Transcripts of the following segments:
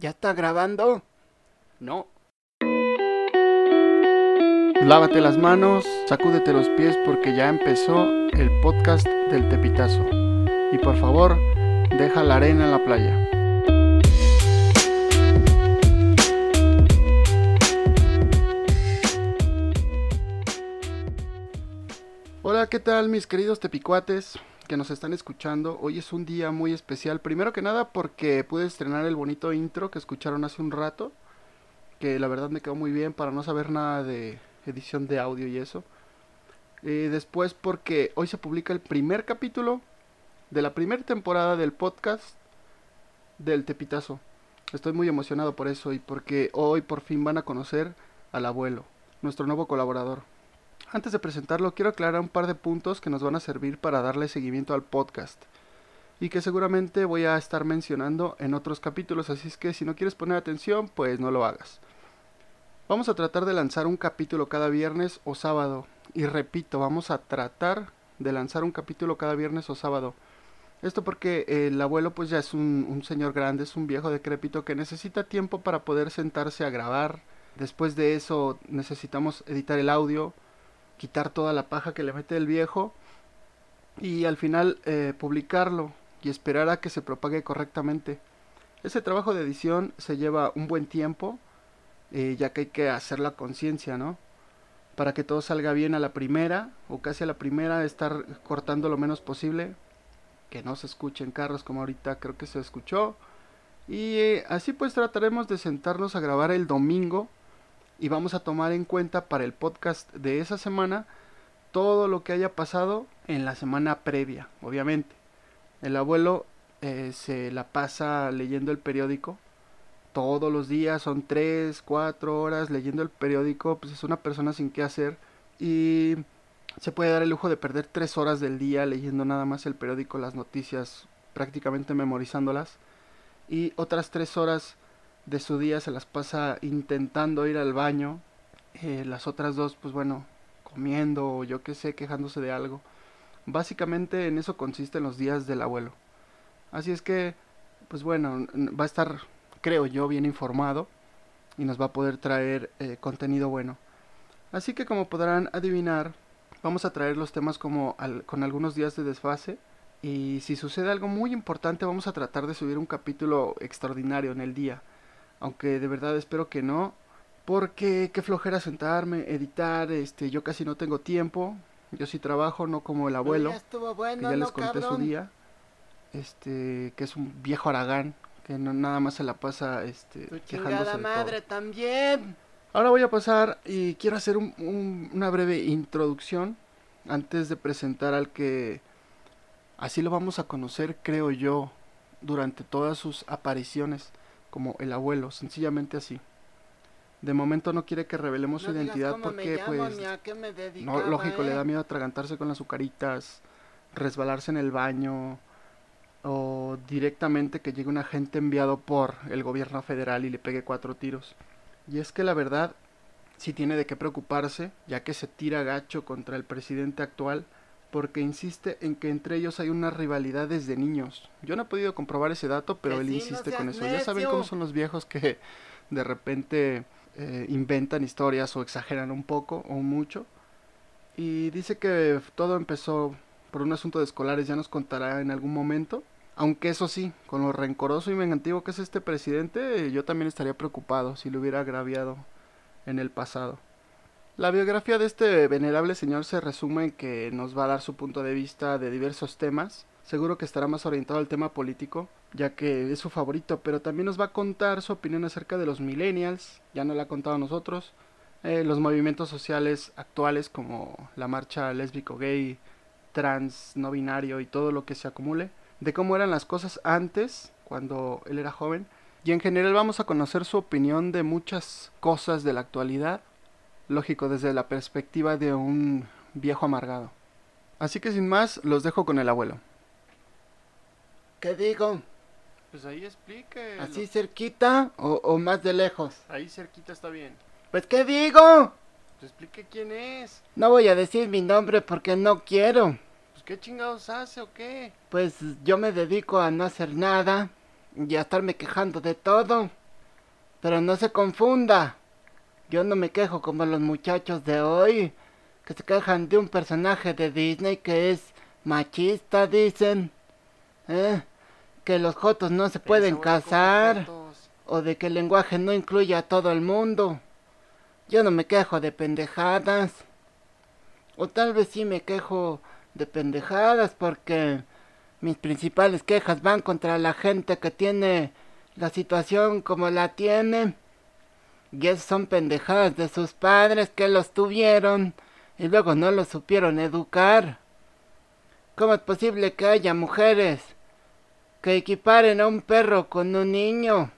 ¿Ya está grabando? No. Lávate las manos, sacúdete los pies porque ya empezó el podcast del Tepitazo. Y por favor, deja la arena en la playa. Hola, ¿qué tal mis queridos tepicuates que nos están escuchando? Hoy es un día muy especial. Primero que nada porque pude estrenar el bonito intro que escucharon hace un rato. Que la verdad me quedó muy bien para no saber nada de edición de audio y eso. Eh, después porque hoy se publica el primer capítulo de la primera temporada del podcast del Tepitazo. Estoy muy emocionado por eso y porque hoy por fin van a conocer al abuelo, nuestro nuevo colaborador. Antes de presentarlo, quiero aclarar un par de puntos que nos van a servir para darle seguimiento al podcast y que seguramente voy a estar mencionando en otros capítulos, así es que si no quieres poner atención, pues no lo hagas. Vamos a tratar de lanzar un capítulo cada viernes o sábado. Y repito, vamos a tratar de lanzar un capítulo cada viernes o sábado. Esto porque el abuelo pues ya es un, un, señor grande, es un viejo decrépito que necesita tiempo para poder sentarse a grabar. Después de eso necesitamos editar el audio, quitar toda la paja que le mete el viejo y al final eh, publicarlo y esperar a que se propague correctamente. Ese trabajo de edición se lleva un buen tiempo, eh, ya que hay que hacer la conciencia, ¿no? Para que todo salga bien a la primera o casi a la primera, estar cortando lo menos posible, que no se escuchen carros como ahorita creo que se escuchó. Y eh, así pues trataremos de sentarnos a grabar el domingo y vamos a tomar en cuenta para el podcast de esa semana todo lo que haya pasado en la semana previa, obviamente. El abuelo eh, se la pasa leyendo el periódico todos los días, son 3, 4 horas leyendo el periódico, pues es una persona sin qué hacer y se puede dar el lujo de perder 3 horas del día leyendo nada más el periódico, las noticias, prácticamente memorizándolas y otras 3 horas de su día se las pasa intentando ir al baño. Eh, las otras dos, pues bueno, comiendo o yo qué sé, quejándose de algo. Básicamente en eso consisten los días del abuelo. Así es que, pues bueno, va a estar, creo yo, bien informado y nos va a poder traer eh, contenido bueno. Así que como podrán adivinar, vamos a traer los temas como al, con algunos días de desfase. Y si sucede algo muy importante, vamos a tratar de subir un capítulo extraordinario en el día aunque de verdad espero que no, porque qué flojera sentarme, editar, este, yo casi no tengo tiempo, yo sí trabajo, no como el abuelo, bueno, que ya les conté su día, este, que es un viejo aragán, que no, nada más se la pasa, este, tu quejándose de madre todo. también. Ahora voy a pasar y quiero hacer un, un, una breve introducción antes de presentar al que así lo vamos a conocer, creo yo, durante todas sus apariciones como el abuelo, sencillamente así. De momento no quiere que revelemos no su identidad porque llamo, pues dedicaba, no lógico eh? le da miedo atragantarse con las azucaritas, resbalarse en el baño o directamente que llegue un agente enviado por el gobierno federal y le pegue cuatro tiros. Y es que la verdad sí tiene de qué preocuparse, ya que se tira gacho contra el presidente actual porque insiste en que entre ellos hay una rivalidad desde niños. Yo no he podido comprobar ese dato, pero él insiste con eso. Ya saben cómo son los viejos que de repente eh, inventan historias o exageran un poco o mucho. Y dice que todo empezó por un asunto de escolares, ya nos contará en algún momento. Aunque eso sí, con lo rencoroso y vengativo que es este presidente, yo también estaría preocupado si lo hubiera agraviado en el pasado. La biografía de este venerable señor se resume en que nos va a dar su punto de vista de diversos temas. Seguro que estará más orientado al tema político, ya que es su favorito, pero también nos va a contar su opinión acerca de los millennials, ya no la ha contado a nosotros, eh, los movimientos sociales actuales como la marcha lésbico gay, trans, no binario y todo lo que se acumule, de cómo eran las cosas antes, cuando él era joven, y en general vamos a conocer su opinión de muchas cosas de la actualidad lógico desde la perspectiva de un viejo amargado. Así que sin más, los dejo con el abuelo. ¿Qué digo? Pues ahí explique. ¿Así cerquita o, o, más de lejos? Ahí cerquita está bien. Pues ¿qué digo? Pues explique quién es. No voy a decir mi nombre porque no quiero. Pues qué chingados hace o qué? Pues yo me dedico a no hacer nada y a estarme quejando de todo. Pero no se confunda. Yo no me quejo como los muchachos de hoy, que se quejan de un personaje de Disney que es machista, dicen. ¿Eh? Que los jotos no se pueden casar. O de que el lenguaje no incluye a todo el mundo. Yo no me quejo de pendejadas. O tal vez sí me quejo de pendejadas porque mis principales quejas van contra la gente que tiene la situación como la tiene. Y son pendejadas de sus padres que los tuvieron y luego no los supieron educar. ¿Cómo es posible que haya mujeres que equiparen a un perro con un niño?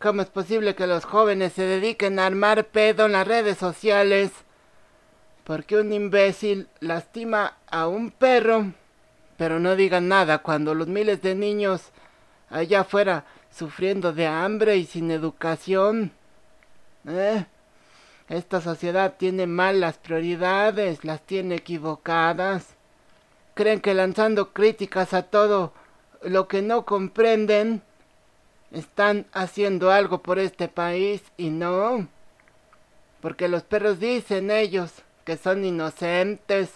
¿Cómo es posible que los jóvenes se dediquen a armar pedo en las redes sociales? Porque un imbécil lastima a un perro, pero no digan nada cuando los miles de niños allá afuera sufriendo de hambre y sin educación. ¿Eh? Esta sociedad tiene malas prioridades, las tiene equivocadas. Creen que lanzando críticas a todo lo que no comprenden, están haciendo algo por este país y no. Porque los perros dicen ellos que son inocentes.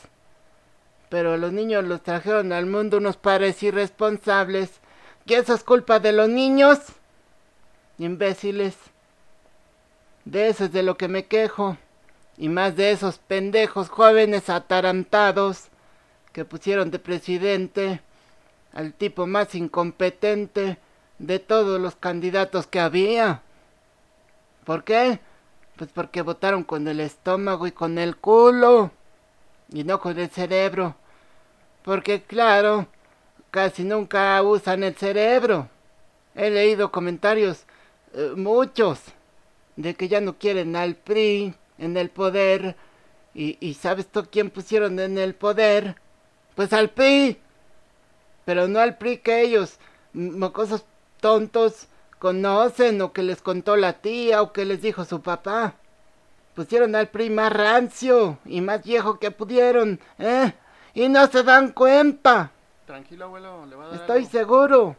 Pero los niños los trajeron al mundo unos padres irresponsables ¿Y eso es culpa de los niños? Imbéciles. De eso es de lo que me quejo. Y más de esos pendejos jóvenes atarantados que pusieron de presidente al tipo más incompetente de todos los candidatos que había. ¿Por qué? Pues porque votaron con el estómago y con el culo. Y no con el cerebro. Porque claro, casi nunca usan el cerebro. He leído comentarios, eh, muchos, de que ya no quieren al PRI en el poder. Y, y ¿sabes tú quién pusieron en el poder? Pues al PRI. Pero no al PRI que ellos, mocosos tontos, conocen o que les contó la tía o que les dijo su papá. Pusieron al PRI más rancio y más viejo que pudieron, ¿eh? Y no se dan cuenta. Tranquilo, abuelo, le va a dar Estoy seguro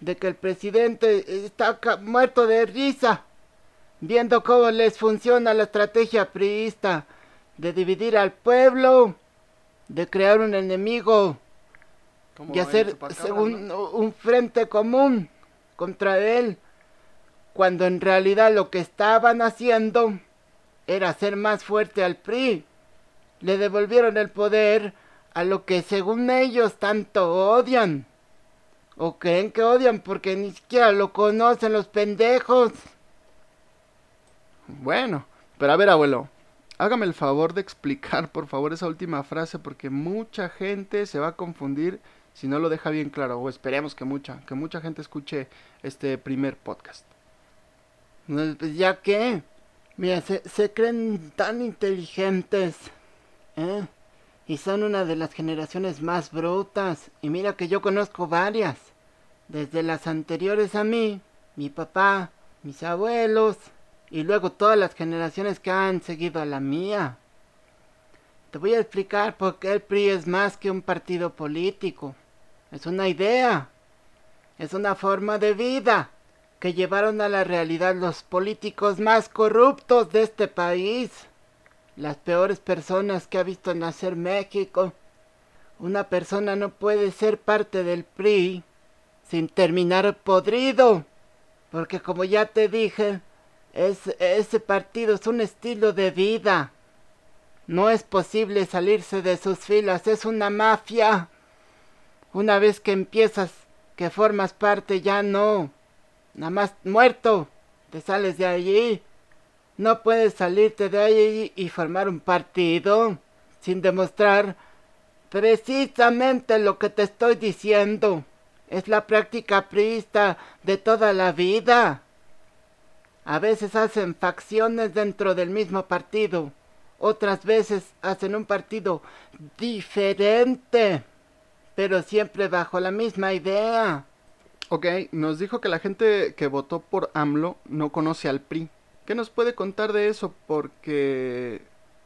de que el presidente está muerto de risa viendo cómo les funciona la estrategia priista de dividir al pueblo, de crear un enemigo y hacer según un frente común contra él, cuando en realidad lo que estaban haciendo era hacer más fuerte al PRI. Le devolvieron el poder a lo que según ellos tanto odian. O creen que odian porque ni siquiera lo conocen los pendejos. Bueno, pero a ver abuelo, hágame el favor de explicar por favor esa última frase porque mucha gente se va a confundir si no lo deja bien claro. O esperemos que mucha, que mucha gente escuche este primer podcast. Pues ya que, mira, se, se creen tan inteligentes. ¿Eh? Y son una de las generaciones más brutas. Y mira que yo conozco varias. Desde las anteriores a mí, mi papá, mis abuelos y luego todas las generaciones que han seguido a la mía. Te voy a explicar por qué el PRI es más que un partido político. Es una idea. Es una forma de vida que llevaron a la realidad los políticos más corruptos de este país las peores personas que ha visto nacer México. Una persona no puede ser parte del PRI sin terminar podrido, porque como ya te dije, ese partido es un estilo de vida. No es posible salirse de sus filas, es una mafia. Una vez que empiezas, que formas parte, ya no. Nada más muerto, te sales de allí. No puedes salirte de ahí y formar un partido sin demostrar precisamente lo que te estoy diciendo. Es la práctica priista de toda la vida. A veces hacen facciones dentro del mismo partido. Otras veces hacen un partido diferente. Pero siempre bajo la misma idea. Ok, nos dijo que la gente que votó por AMLO no conoce al PRI. ¿Qué nos puede contar de eso? Porque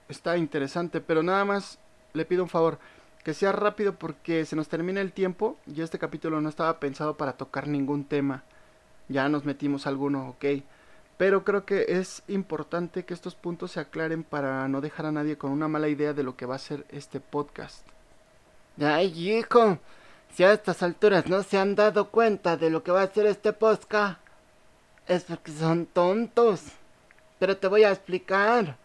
está interesante, pero nada más le pido un favor, que sea rápido porque se nos termina el tiempo y este capítulo no estaba pensado para tocar ningún tema. ya nos metimos alguno, ok. Pero creo que es importante que estos puntos se aclaren para no dejar a nadie con una mala idea de lo que va a ser este podcast. Ay, hijo, si a estas alturas no se han dado cuenta de lo que va a ser este podcast, es porque son tontos. Pero te voy a explicar.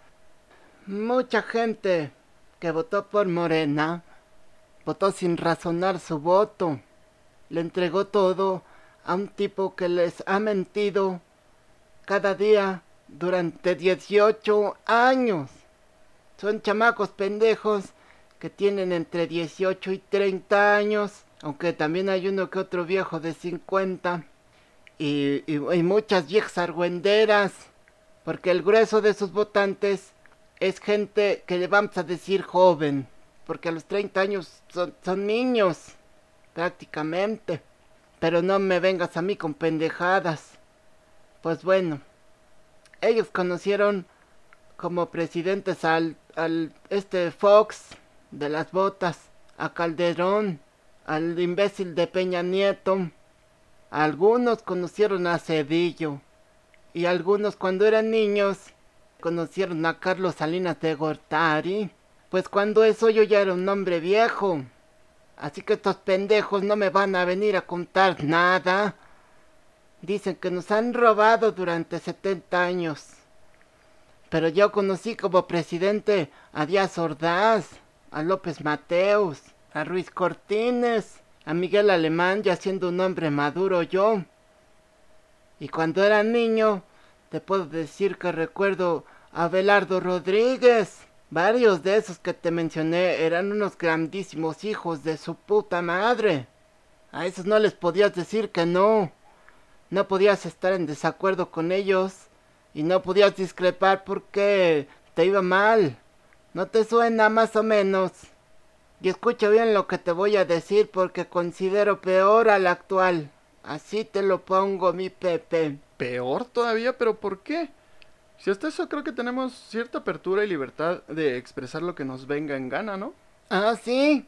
Mucha gente que votó por Morena votó sin razonar su voto. Le entregó todo a un tipo que les ha mentido cada día durante 18 años. Son chamacos pendejos que tienen entre 18 y 30 años, aunque también hay uno que otro viejo de 50. Y, y, muchas viejas argüenderas, porque el grueso de sus votantes es gente que le vamos a decir joven, porque a los 30 años son, son niños, prácticamente. Pero no me vengas a mí con pendejadas. Pues bueno, ellos conocieron como presidentes al, al este Fox de las botas, a Calderón, al imbécil de Peña Nieto. Algunos conocieron a Cedillo y algunos cuando eran niños conocieron a Carlos Salinas de Gortari. Pues cuando eso yo ya era un hombre viejo. Así que estos pendejos no me van a venir a contar nada. Dicen que nos han robado durante 70 años. Pero yo conocí como presidente a Díaz Ordaz, a López Mateos, a Ruiz Cortines, a Miguel Alemán ya siendo un hombre maduro yo. Y cuando era niño, te puedo decir que recuerdo a Belardo Rodríguez, Varios de esos que te mencioné eran unos grandísimos hijos de su puta madre. A esos no les podías decir que no. No podías estar en desacuerdo con ellos. Y no podías discrepar porque te iba mal. ¿No te suena más o menos? Y escucha bien lo que te voy a decir porque considero peor al actual. Así te lo pongo, mi Pepe. ¿Peor todavía? ¿Pero por qué? Si hasta eso creo que tenemos cierta apertura y libertad de expresar lo que nos venga en gana, ¿no? Ah, sí.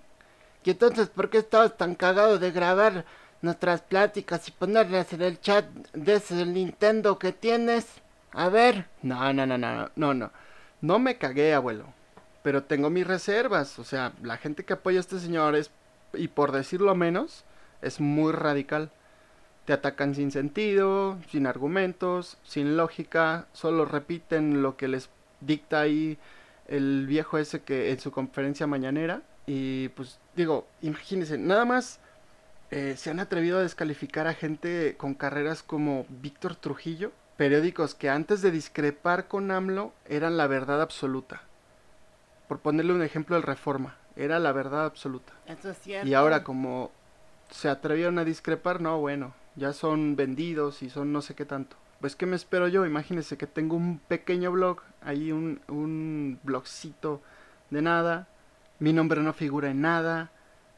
Y entonces, ¿por qué estabas tan cagado de grabar nuestras pláticas y ponerlas en el chat de ese Nintendo que tienes? A ver. No, no, no, no, no, no. No me cagué, abuelo. Pero tengo mis reservas. O sea, la gente que apoya a este señor es, y por decirlo menos, es muy radical. Te atacan sin sentido, sin argumentos, sin lógica, solo repiten lo que les dicta ahí el viejo ese que en su conferencia mañanera. Y pues digo, imagínense, nada más eh, se han atrevido a descalificar a gente con carreras como Víctor Trujillo, periódicos que antes de discrepar con AMLO eran la verdad absoluta. Por ponerle un ejemplo, el Reforma, era la verdad absoluta. Y ahora como se atrevieron a discrepar, no, bueno, ya son vendidos y son no sé qué tanto. Pues qué me espero yo, imagínense que tengo un pequeño blog, ahí un, un blogcito de nada, mi nombre no figura en nada,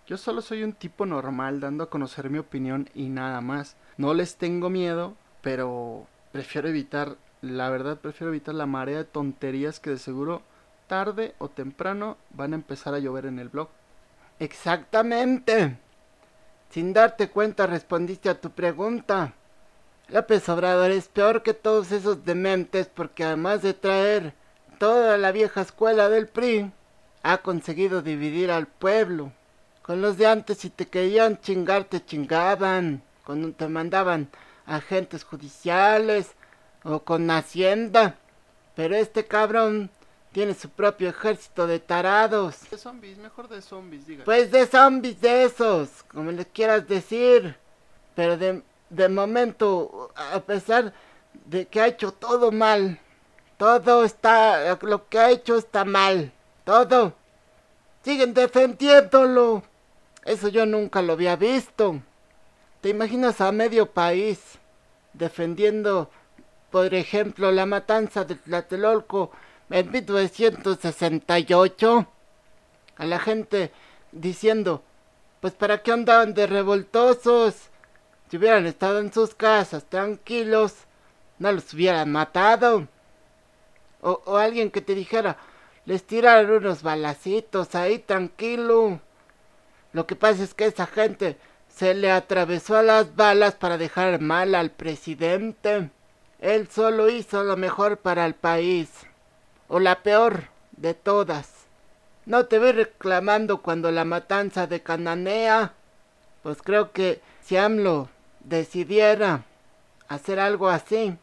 yo solo soy un tipo normal dando a conocer mi opinión y nada más. No les tengo miedo, pero prefiero evitar, la verdad prefiero evitar la marea de tonterías que de seguro tarde o temprano van a empezar a llover en el blog. Exactamente. Sin darte cuenta respondiste a tu pregunta. López Obrador es peor que todos esos dementes porque además de traer toda la vieja escuela del PRI, ha conseguido dividir al pueblo. Con los de antes si te querían chingar te chingaban, cuando te mandaban agentes judiciales o con hacienda. Pero este cabrón tiene su propio ejército de tarados. De zombies, mejor de zombies, diga. Pues de zombies de esos, como les quieras decir. Pero de, de momento, a pesar de que ha hecho todo mal, todo está, lo que ha hecho está mal, todo. Siguen defendiéndolo. Eso yo nunca lo había visto. ¿Te imaginas a medio país defendiendo, por ejemplo, la matanza de Tlatelolco en 1968 a la gente diciendo, pues para qué andaban de revoltosos, si hubieran estado en sus casas tranquilos, no los hubieran matado. O, o alguien que te dijera, les tiraron unos balacitos ahí tranquilo. Lo que pasa es que esa gente se le atravesó a las balas para dejar mal al presidente. Él solo hizo lo mejor para el país, o la peor de todas. No te voy reclamando cuando la matanza de Cananea. Pues creo que si AMLO decidiera hacer algo así,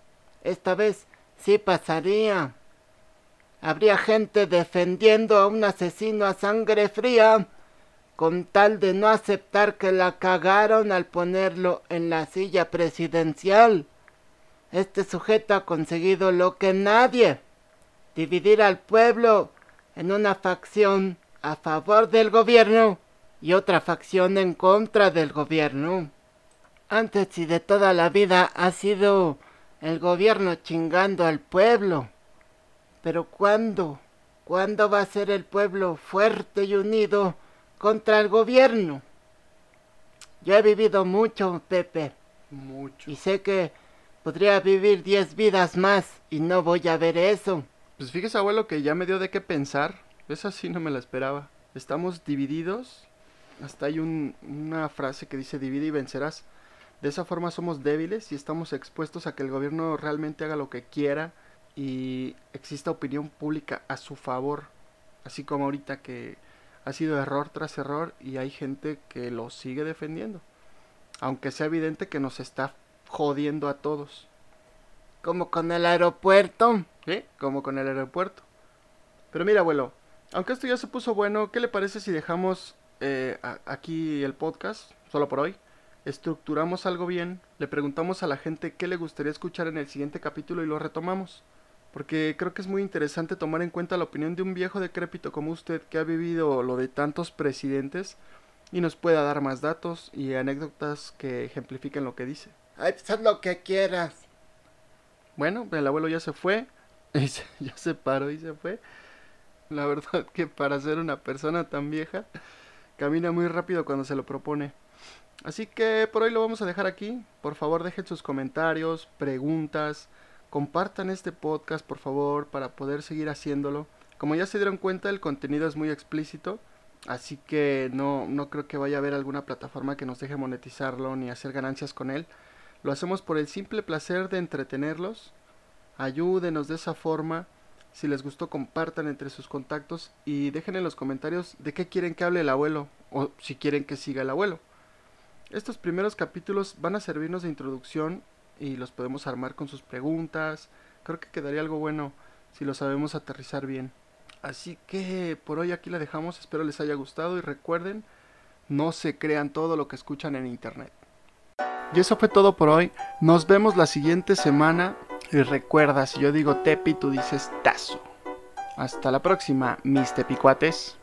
esta vez sí pasaría. Habría gente defendiendo a un asesino a sangre fría con tal de no aceptar que la cagaron al ponerlo en la silla presidencial. Este sujeto ha conseguido lo que nadie, dividir al pueblo en una facción a favor del gobierno y otra facción en contra del gobierno. Antes y de toda la vida ha sido el gobierno chingando al pueblo. Pero ¿cuándo? ¿Cuándo va a ser el pueblo fuerte y unido contra el gobierno? Yo he vivido mucho, Pepe. Mucho. Y sé que podría vivir diez vidas más y no voy a ver eso. Pues fíjese, abuelo, que ya me dio de qué pensar. Esa sí no me la esperaba. Estamos divididos. Hasta hay un- una frase que dice divide y vencerás. De esa forma somos débiles y estamos expuestos a que el gobierno realmente haga lo que quiera y exista opinión pública a su favor. Así como ahorita que ha sido error tras error y hay gente que lo sigue defendiendo. Aunque sea evidente que nos está jodiendo a todos. Como con el aeropuerto. ¿Sí? Como con el aeropuerto. Pero mira, abuelo, aunque esto ya se puso bueno, ¿qué le parece si dejamos eh, aquí el podcast, solo por hoy? Estructuramos algo bien, le preguntamos a la gente qué le gustaría escuchar en el siguiente capítulo y lo retomamos. Porque creo que es muy interesante tomar en cuenta la opinión de un viejo decrépito como usted que ha vivido lo de tantos presidentes y nos pueda dar más datos y anécdotas que ejemplifiquen lo que dice. Ay, pues haz lo que quieras. Bueno, el abuelo ya se fue. y se- ya se paró y se fue. La verdad que para ser una persona tan vieja, camina muy rápido cuando se lo propone. Así que por hoy lo vamos a dejar aquí. Por favor, dejen sus comentarios, preguntas. Compartan este podcast, por favor, para poder seguir haciéndolo. Como ya se dieron cuenta, el contenido es muy explícito. Así que no, no creo que vaya a haber alguna plataforma que nos deje monetizarlo ni hacer ganancias con él. Lo hacemos por el simple placer de entretenerlos. Ayúdenos de esa forma. Si les gustó, compartan entre sus contactos y dejen en los comentarios de qué quieren que hable el abuelo o si quieren que siga el abuelo. Estos primeros capítulos van a servirnos de introducción y los podemos armar con sus preguntas. Creo que quedaría algo bueno si lo sabemos aterrizar bien. Así que por hoy aquí la dejamos. Espero les haya gustado y recuerden, no se crean todo lo que escuchan en internet. Y eso fue todo por hoy. Nos vemos la siguiente semana. Y recuerda, si yo digo tepi, tú dices tazo. Hasta la próxima, mis tepicuates.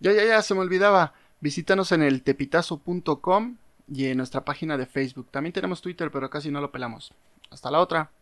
Ya, ya, ya, se me olvidaba. Visítanos en el tepitazo.com y en nuestra página de Facebook. También tenemos Twitter, pero casi no lo pelamos. Hasta la otra.